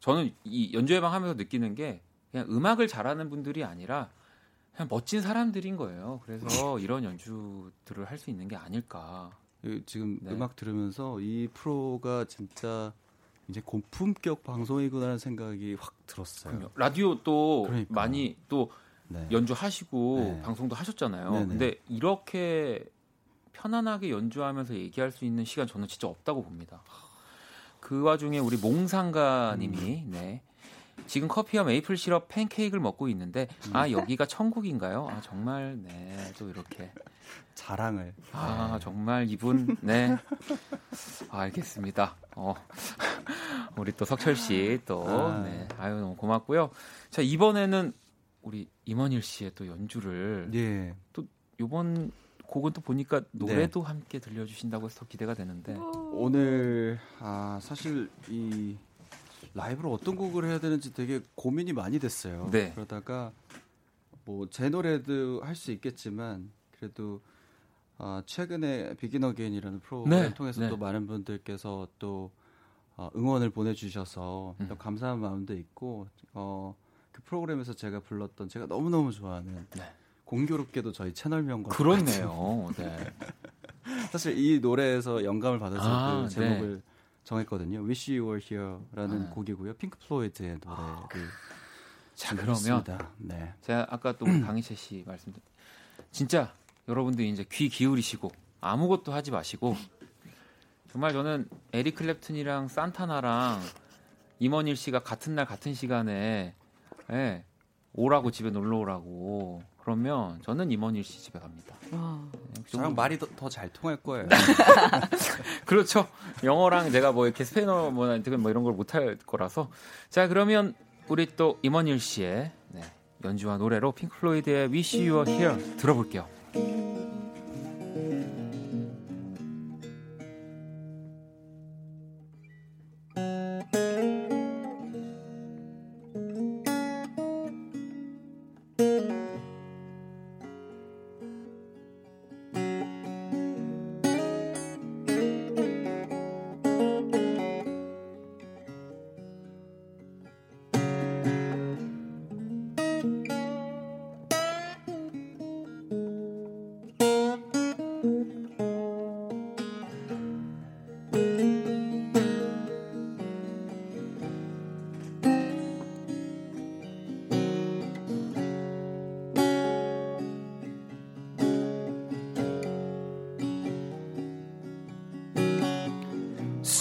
저는 이 연주 예방 하면서 느끼는 게 그냥 음악을 잘하는 분들이 아니라 그냥 멋진 사람들인 거예요. 그래서 이런 연주들을 할 수 있는 게 아닐까. 그 지금 네. 음악 들으면서 이 프로가 진짜 이제 고품격 방송이구나라는 생각이 확 들었어요. 라디오 또 그러니까. 많이 또 네. 연주하시고 네. 방송도 하셨잖아요. 네네. 근데 이렇게 편안하게 연주하면서 얘기할 수 있는 시간 저는 진짜 없다고 봅니다. 그 와중에 우리 몽상가님이 음. 네. 지금 커피와 메이플 시럽 팬케이크를 먹고 있는데 음. 아 여기가 천국인가요? 아 정말 네 또 이렇게 자랑을. 아 정말 이분 네 아, 알겠습니다. 어 (laughs) 우리 또 석철 씨또 아. 네. 아유 너무 고맙고요. 자 이번에는 우리 임원일 씨의 또 연주를 예. 이번 곡은 또 보니까 노래도 함께 들려주신다고 해서 더 기대가 되는데 오늘 아 사실 이 라이브로 어떤 곡을 해야 되는지 되게 고민이 많이 됐어요. 네. 그러다가 뭐 제 노래도 할 수 있겠지만 그래도 아, 최근에 Begin Again이라는 프로그램 네, 통해서 네. 또 많은 분들께서 또 어, 응원을 보내주셔서 음. 또 감사한 마음도 있고 어, 그 프로그램에서 제가 불렀던 제가 너무 너무 좋아하는 네. 공교롭게도 저희 채널명과 그렇네요. (laughs) 네. 사실 이 노래에서 영감을 받아서 아, 그 제목을 정했거든요. Wish You Were Here라는 아. 곡이고요. 핑크 플로이드의 노래를 자 그러면. 네. 제가 아까 또 강희채 씨 말씀드린 진짜 여러분들 이제 귀 기울이시고 아무것도 하지 마시고 정말 저는 에릭 클랩튼이랑 산타나랑 임원일 씨가 같은 날 같은 시간에 예, 오라고 집에 놀러 오라고 그러면 저는 임원일 씨 집에 갑니다. 와. 그 저랑 말이 더 잘 통할 거예요. (laughs) 그렇죠. 영어랑 내가 뭐 이렇게 스페인어 뭐나 뭐 이런 걸 못 할 거라서 자 그러면 우리 또 임원일 씨의 네, 연주와 노래로 핑크 플로이드의 Wish You Were Here 들어볼게요.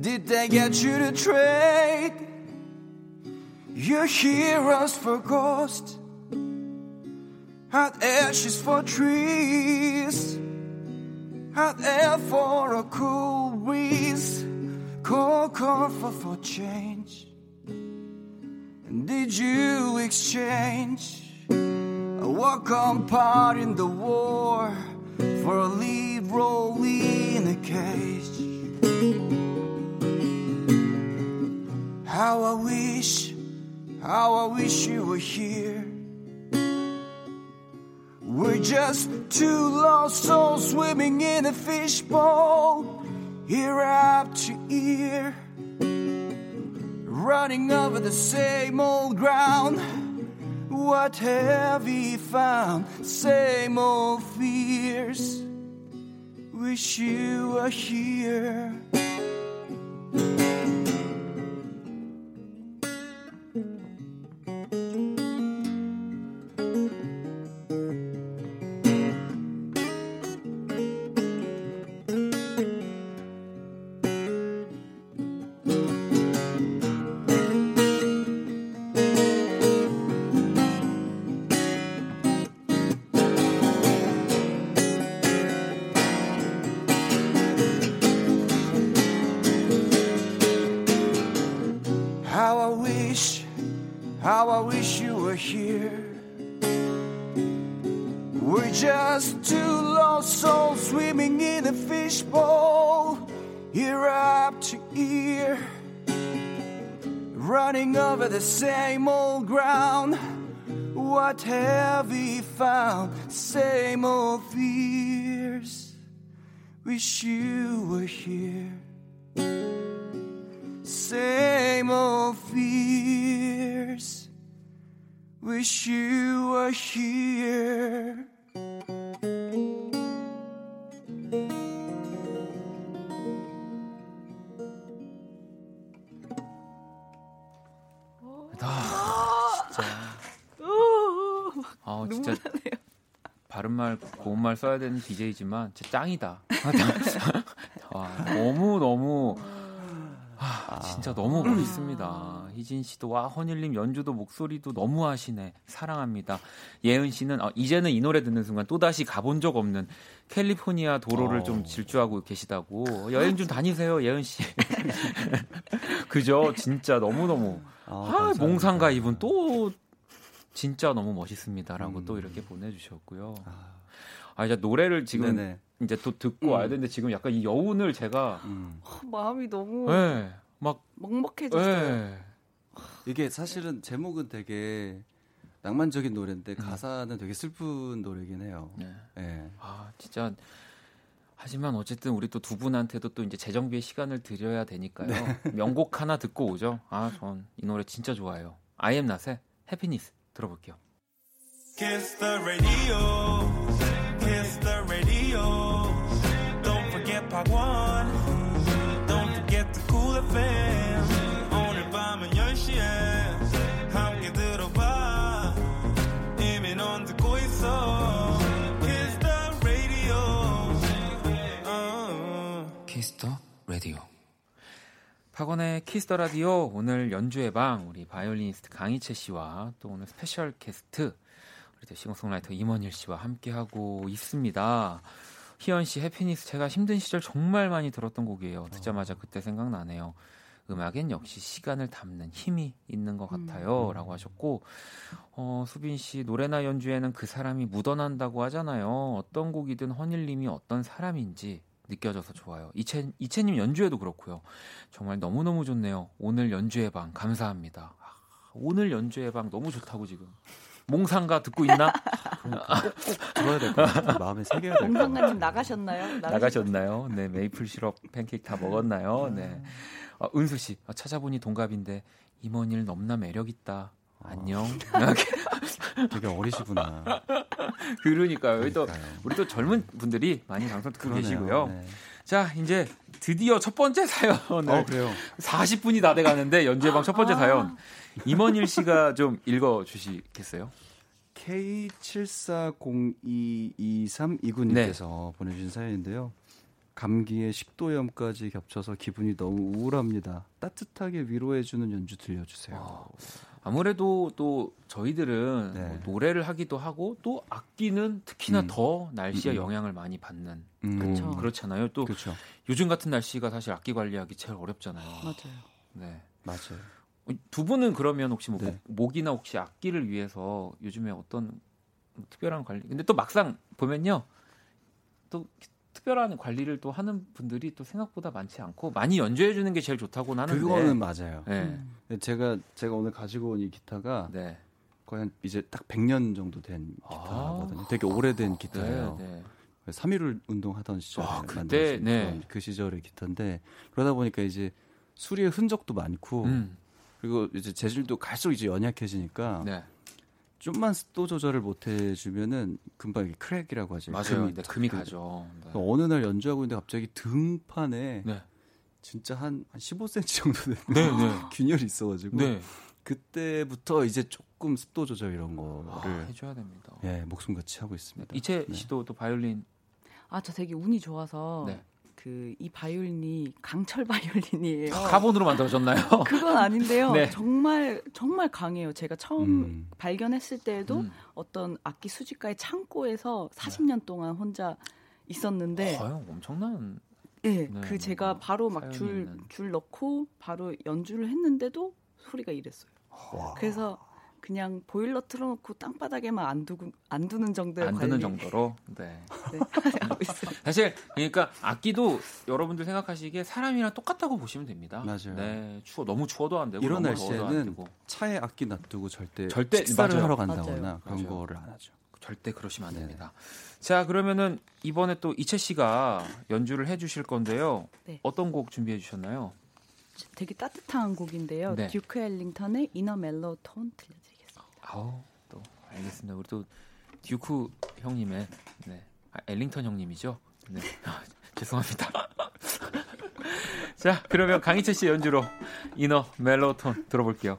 Did they get you to trade your heroes for ghosts? Hot ashes for trees, hot air for a cool breeze, cold comfort for change. And did you exchange a welcome part in the war for a lead role in a cage. How I wish, how I wish you were here. We're just two lost souls swimming in a fishbowl, ear up to ear, running over the same old ground. What have we found? Same old fears. Wish you were here. How I wish you were here. We're just two lost souls swimming in a fishbowl, ear up to ear, running over the same old ground. What have we found? Same old fears. Wish you were here. Same old fears. Wish you were here. 아 진짜 바른 말 고운 말 써야 되는 DJ지만 진짜 짱이다. 와, 너무 너무 아, 진짜 너무 멋있습니다. 희진 씨도 와 허닐님 연주도 목소리도 너무 하시네. 사랑합니다. 예은 씨는 어, 이제는 이 노래 듣는 순간 또 다시 가본 적 없는 캘리포니아 도로를 어. 좀 질주하고 계시다고 여행 좀 다니세요, 예은 씨. (laughs) 그죠? 진짜 너무 너무 아, 아. 몽상가 이분 또 진짜 너무 멋있습니다라고 음. 또 이렇게 보내주셨고요. 아 이제 노래를 지금 네네. 이제 또 듣고 와야 되는데 지금 약간 이 여운을 제가 음. 어, 마음이 너무 예, 막 먹먹해졌어요. 예. 이게 사실은 제목은 되게 낭만적인 노래인데 가사는 되게 슬픈 노래긴 해요. 네. 예. 아 진짜 하지만 어쨌든 우리 또 두 분한테도 또 이제 재정비의 시간을 드려야 되니까요. 명곡 하나 듣고 오죠. 아 전 이 노래 진짜 좋아해요. 아이엠 낫의 해피니스 들어볼게요. Kiss the radio. Kiss the radio. Don't forget Part 1. Don't forget the cool FM. 오늘 밤은 10시에 함께 들어봐. 이미 넌 듣고 있어. Kiss the radio. 어. 박원의 Kiss the Radio 오늘 연주의 방 우리 바이올리니스트 강이채 씨와 또 오늘 special guest 우리 또 싱어송라이터 임헌일 씨와 함께 하고 있습니다. 희연 씨 Happiness 제가 힘든 시절 정말 많이 들었던 곡이에요. 듣자마자 그때 생각나네요. 음악엔 역시 시간을 담는 힘이 있는 것 같아요.라고 하셨고 어, 수빈 씨 노래나 연주에는 그 사람이 묻어난다고 하잖아요. 어떤 곡이든 헌일님이 어떤 사람인지 느껴져서 좋아요. 이채 이채님 연주에도 그렇고요. 정말 너무 너무 좋네요. 오늘 연주의 방 감사합니다. 아, 오늘 연주의 방 너무 좋다고 지금 몽상가 듣고 있나? 들어야 될 것 같아요. 마음에 새겨야 될것 같아요. 공장가님 나가셨나요? 나가셨나요? 네 메이플 시럽 팬케이크 다 먹었나요? 네. 어, 은수 씨 어, 찾아보니 동갑인데 임원일 넘나 매력 있다. 안녕. 되게 어리시구나. (laughs) 그러니까요. 여기 또 그러니까요. 우리 또 젊은 분들이 많이 방송 듣고 그러네요. 계시고요. 네. 자, 이제 드디어 첫 번째 사연을 어, 그래요. 40분이 다 돼 가는데 연주방 첫 아. 번째 사연 임원일 씨가 좀 읽어 주시겠어요? K74022329님께서 네. 보내주신 사연인데요. 감기에 식도염까지 겹쳐서 기분이 너무 우울합니다. 따뜻하게 위로해주는 연주 들려주세요. 아무래도 또 저희들은 네. 뭐 노래를 하기도 하고 또 악기는 특히나 음. 더 날씨의 음, 음. 영향을 많이 받는 음, 그쵸. 그렇잖아요. 또 그렇죠. 요즘 같은 날씨가 사실 악기 관리하기 제일 어렵잖아요. 맞아요. 네. 맞아요. 어, 두 분은 그러면 혹시 뭐 네. 목, 이나 혹시 악기를 위해서 요즘에 어떤 뭐 특별한 관리? 근데 또 막상 보면요, 또 특별한 관리를 또 하는 분들이 또 생각보다 많지 않고 많이 연주해 주는 게 제일 좋다고는 하는데. 그거는 맞아요. 네. 음. 제가 제가 오늘 가지고 온 이 기타가 네. 거의 한 이제 딱 100년 정도 된 기타거든요. 되게 오래된 기타예요. 아. 네, 네. 3.1 운동하던 시절에 아, 만들어진 네. 그 시절의 기타인데 그러다 보니까 이제 수리의 흔적도 많고 음. 그리고 이제 재질도 갈수록 이제 연약해지니까 네. 좀만 습도 조절을 못 해주면은 금방 이게 crack이라고 하죠. 맞아요. 금이 네, 탁 금이 그- 가죠. 네. 어느 날 연주하고 있는데 갑자기 등판에 네. 진짜 한, 한 15cm 정도 되는 네, 네. (laughs) 균열이 있어가지고 네. 그때부터 이제 조금 습도 조절 이런 아, 거를 해줘야 됩니다. 예 목숨 같이 하고 있습니다. 이채 네. 씨도 또 바이올린. 아, 저 되게 운이 좋아서 네. 그 이 바이올린이 강철 (laughs) 바이올린이에요. 카본으로 만들어졌나요? (laughs) 그건 아닌데요. 네. 정말 정말 강해요. 제가 처음 음. 발견했을 때에도 음. 어떤 악기 수집가의 창고에서 40년 동안 혼자 있었는데 과연 엄청난. 예, 네, 그 제가 바로 막 사연이 줄 있는. 줄 넣고 바로 연주를 했는데도 소리가 이랬어요. 와. 그래서 그냥 보일러 틀어놓고 땅바닥에만 안 두고 안 두는 정도의 안 관리 정도로. 네. (laughs) 네, 하고 있어요. 사실 그러니까 악기도 여러분들 생각하시기에 사람이랑 똑같다고 보시면 됩니다. 맞아요. 네, 추워 너무 추워도 안 되고 이런 날씨에는 되고 차에 악기 놔두고 절대, 절대- 식사를 맞아요. 하러 간다거나 맞아요. 그런 맞아요. 거를 안 하죠. 절대 그러시면 안 네. 됩니다. 자, 그러면은 이번에 또 이채 씨가 연주를 해주실 건데요. 네. 어떤 곡 준비해 주셨나요? 되게 따뜻한 곡인데요. 네. 듀크 엘링턴의 In a Mellow Tone 들려드리겠습니다. 아우 또 알겠습니다. 우리 또 듀크 형님의 네 아, 엘링턴 형님이죠. 네 아, 죄송합니다. (laughs) 자 그러면 강이채 씨 연주로 In a Mellow Tone 들어볼게요.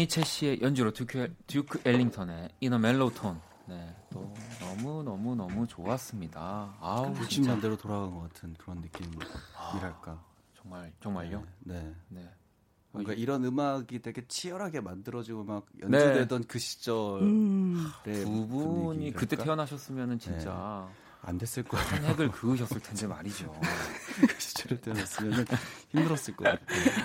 강희채 씨의 연주로 듀크, 듀크 엘링턴의 이너 멜로톤. 네, 또 너무 너무 너무 좋았습니다. 아우, 진짜 60년대로 돌아간 것 같은 그런 느낌이랄까. 정말 정말요. 네. 네. 뭔가 이런 음악이 되게 치열하게 만들어지고 막 연주되던 그 시절에 음. 두 분이 그때 태어나 태어나셨으면은 진짜 안 됐을 거예요. 한 획을 그으셨을 텐데 말이죠. (laughs) 그 시절에 태어났으면 힘들었을 거예요.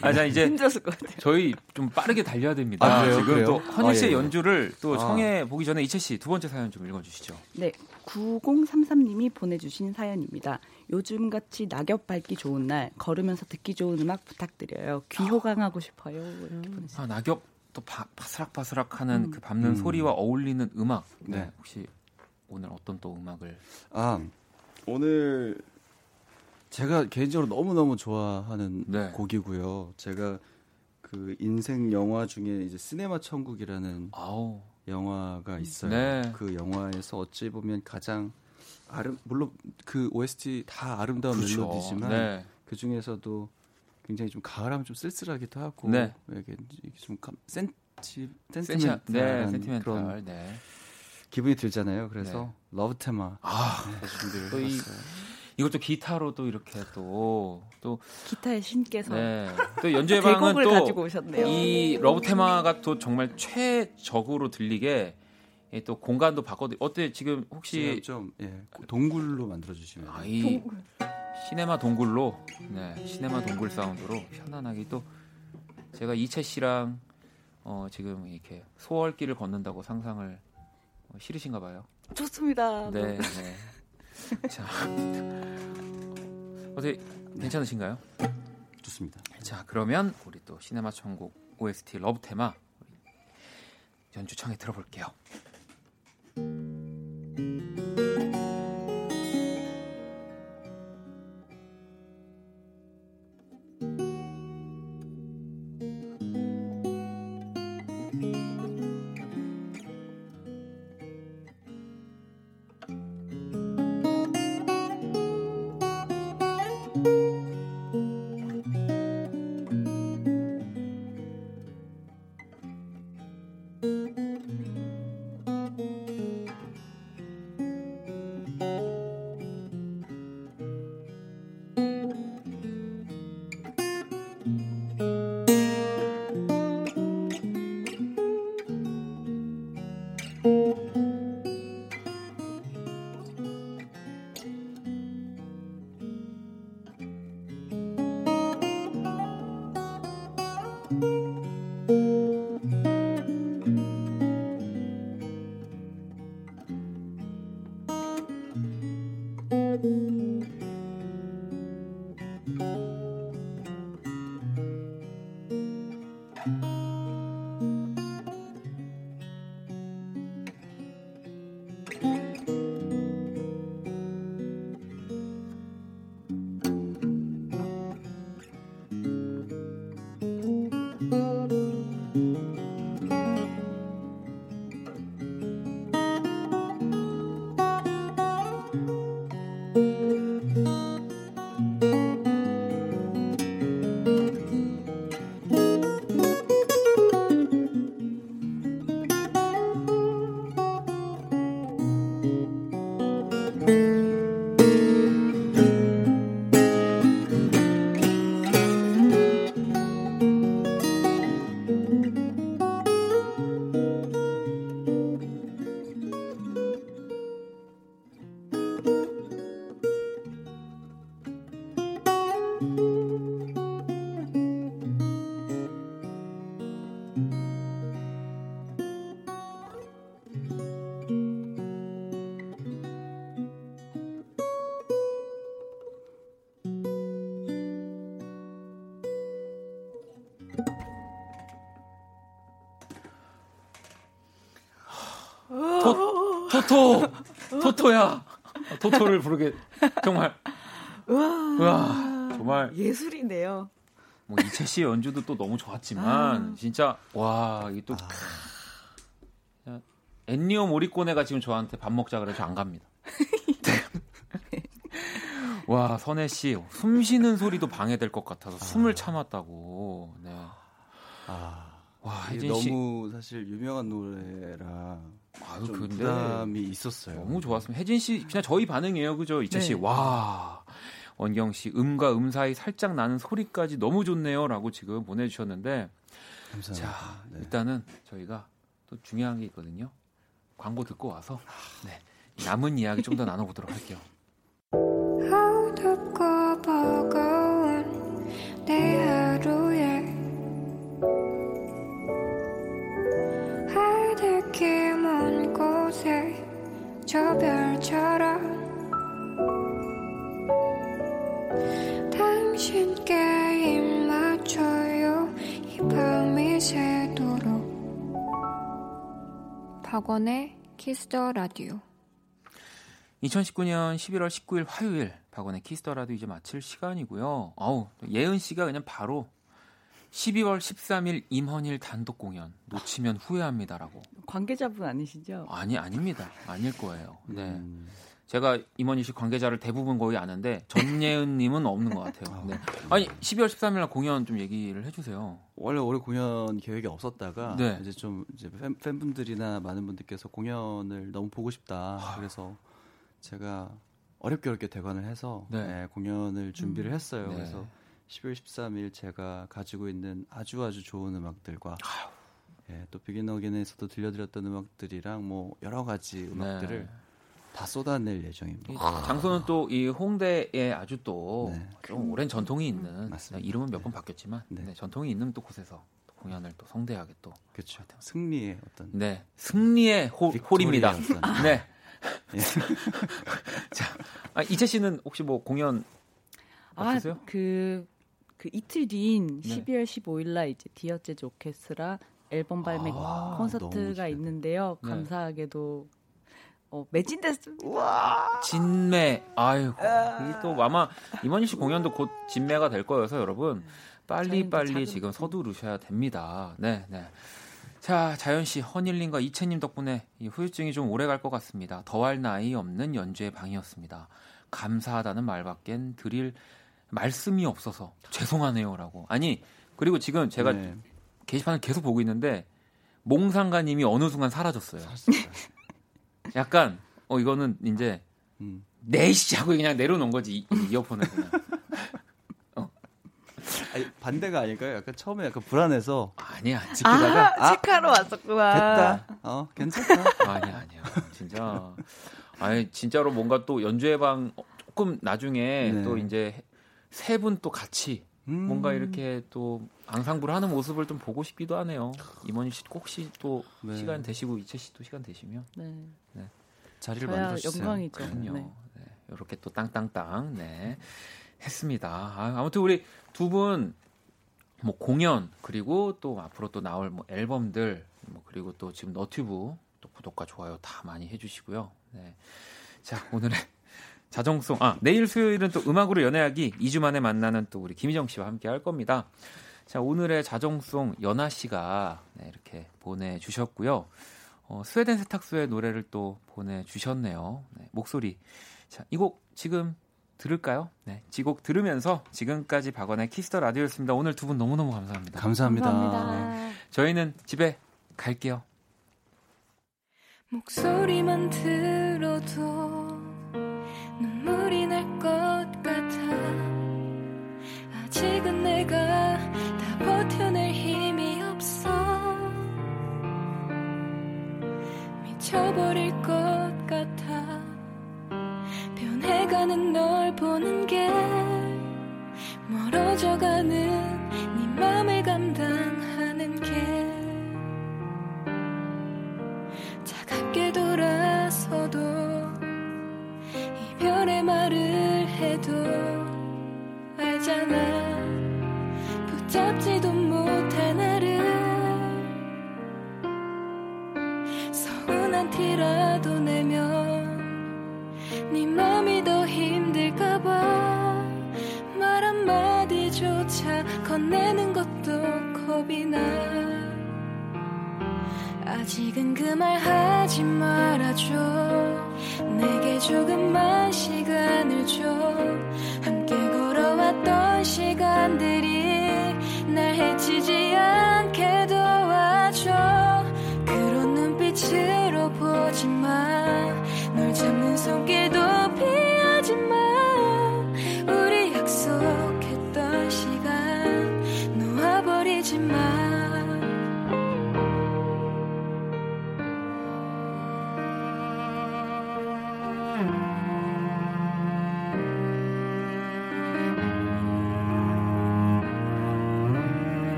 아, 자 이제 힘들었을 것 같아요. 저희 좀 빠르게 달려야 됩니다. 아, 그래요? 지금 그래요? 또 헌일 씨의 아, 예, 예. 연주를 또 아. 청해 보기 전에 이채 씨 두 번째 사연 좀 읽어주시죠. 네, 9033님이 보내주신 사연입니다. 요즘 같이 낙엽 밟기 좋은 날 걸으면서 듣기 좋은 음악 부탁드려요. 귀 호강하고 싶어요. 이렇게 보내주셨어요. 아, 낙엽 또 바, 바스락바스락하는 음. 그 밟는 음. 소리와 어울리는 음악. 네. 네. 혹시 오늘 어떤 또 음악을? 아 오늘 제가 개인적으로 너무 너무 좋아하는 네. 곡이고요. 제가 그 인생 영화 중에 이제 시네마 천국이라는 아우. 영화가 있어요. 네. 그 영화에서 어찌 보면 가장 아름 물론 그 OST 다 아름다운 그렇죠. 멜로디지만 네. 그 중에서도 굉장히 좀 가을하면 좀 쓸쓸하기도 하고 네. 이게 좀 감- 센치 센티멘탈. 네, 센티멘탈. 그런 네. 기분이 들잖아요. 그래서 Love Theme 아, 네, 또 이-. 이것도 기타로도 이렇게 또, 또, 기타의 신께서 네. 또 연주의 (laughs) 방은 또, 가지고 오셨네요. 이 Love Theme가 또 정말 최적으로 들리게 이또 공간도 바꿔드. 어때 지금 혹시 좀 예, 동굴로 만들어 주시면 아, 이 시네마 동굴로 네 시네마 동굴 사운드로 편안하게 또 제가 이채 씨랑 어 지금 이렇게 소월길을 걷는다고 상상을 어, 싫으신가 봐요. 좋습니다. 네. 네. 자 어떻게 괜찮으신가요? 좋습니다. 자 그러면 우리 또 시네마 천국 OST Love Theme 우리 연주 청해 들어볼게요. 토, 토토 토토야 토토를 부르게 정말 우와 정말 예술이네요. 뭐 이채 씨 연주도 또 너무 좋았지만 진짜 와 이게 또 야, 엔니오 모리꼬네가 지금 저한테 밥 먹자 그래서 안 갑니다. 네. (laughs) 와 선혜 씨 숨 쉬는 소리도 방해될 것 같아서 숨을 참았다고. 네. 아, 와, 이게 혜진 씨 너무 사실 유명한 노래라 아유, 좀 근데 부담이 있었어요. 너무 좋았습니다. 혜진 씨 그냥 저희 반응이에요. 그죠? 이채 씨. 네. 와. 원경 씨 음과 음 사이 살짝 나는 소리까지 너무 좋네요라고 지금 보내 주셨는데 감사합니다. 자, 네. 일단은 저희가 또 중요한 게 있거든요. 광고 듣고 와서 네. 남은 이야기 좀 더 나눠 보도록 할게요. 저 별처럼 당신께 입 맞춰요. 이 밤이 새도록. 박원의 Kiss the Radio 2019년 11월 19일 화요일 박원의 Kiss the Radio 이제 마칠 시간이고요. 아우 예은 씨가 그냥 바로 12월 13일 임헌일 단독 공연 놓치면 후회합니다라고. 관계자분 아니시죠? 아니 아닙니다. 아닐 거예요. 네. 음, 제가 임원희 씨 관계자를 대부분 거의 아는데 전예은님은 없는 것 같아요. 네. 아니 12월 13일 날 공연 좀 얘기를 해주세요. 원래 올해 공연 계획이 없었다가 네. 이제 좀 이제 팬, 팬분들이나 많은 분들께서 공연을 너무 보고 싶다. 그래서 제가 어렵게 어렵게 대관을 해서 네. 네, 공연을 준비를 했어요. 네. 그래서 12월 13일 제가 가지고 있는 아주 아주 좋은 음악들과 예, 또 비긴 어게인에서도 들려드렸던 음악들이랑 뭐 여러 가지 음악들을 네. 다 쏟아낼 예정입니다. 이 장소는 또 이 홍대에 아주 또 네. 좀 오랜 전통이 있는 맞습니다. 이름은 몇번 바뀌었지만 네. 네, 전통이 있는 또 곳에서 또 공연을 또 성대하게 또 그렇죠. 승리의 어떤 네, 승리의 호, 홀입니다. 어떤- (laughs) 네. 예. (laughs) 자, 아, 이채 씨는 혹시 뭐 공연 없으세요? 아, 그, 그 이틀 뒤인 네. 12월 15일 날 이제 디어 재즈 오케스트라 앨범 발매 아, 콘서트가. 있는데요. 네. 감사하게도 어, 매진됐습니다. 진매. 아이고. 이게 또 아마 이만희 씨 공연도 곧 진매가 될 거여서 여러분 빨리 또 빨리 작은 지금. 서두르셔야 됩니다. 네, 네. 자, 자연 씨, 허닐님과 이채님 덕분에 이 후유증이 좀 오래 갈 것 같습니다. 더할 나위 없는 연주의 방이었습니다. 감사하다는 말밖엔 드릴 말씀이 없어서 죄송하네요라고. 아니 그리고 지금 제가 네. 게시판을 계속 보고 있는데 몽상가님이 어느 순간 사라졌어요. (laughs) 약간 어 이거는 이제 음. 네이씨 하고 그냥 내려놓은 거지 이- 이 이어폰을 그냥. (laughs) 아니, 반대가 아닐까요? 약간 처음에 약간 불안해서 아니야 지키다가 아, 체크하러 왔었구나. 됐다. 어 괜찮다. 아니야 아니야 진짜 아니 진짜로 뭔가 또 연주회 방 조금 나중에 네. 또 이제 세 분 또 같이 음. 뭔가 이렇게 또 앙상블 하는 모습을 좀 보고 싶기도 하네요. 임원희 씨 혹시 또 네. 시간 되시고 이채 씨도 시간 되시면 네. 자리를 저야 만들어 주세요. 영광이죠. 그럼요. 네. 네. 이렇게 또 땅땅땅 네 했습니다. 아, 아무튼 우리 두 분 뭐 공연 그리고 또 앞으로 또 나올 뭐 앨범들 뭐 그리고 또 지금 너튜브 또 구독과 좋아요 다 많이 해주시고요. 네. 자 오늘의 자정송 아 내일 수요일은 또 음악으로 연애하기 2주 만에 만나는 또 우리 김희정 씨와 함께 할 겁니다. 자 오늘의 자정송 연아 씨가 네, 이렇게 보내주셨고요. 어, 스웨덴 세탁소의 노래를 또 보내주셨네요. 네, 목소리. 자, 이 곡 지금 들을까요? 네, 이 곡 들으면서 지금까지 박원의 Kiss the Radio였습니다. 오늘 두 분 너무너무 감사합니다. 감사합니다. 감사합니다. 저희는 집에 갈게요. 목소리만 들어도 미쳐버릴 것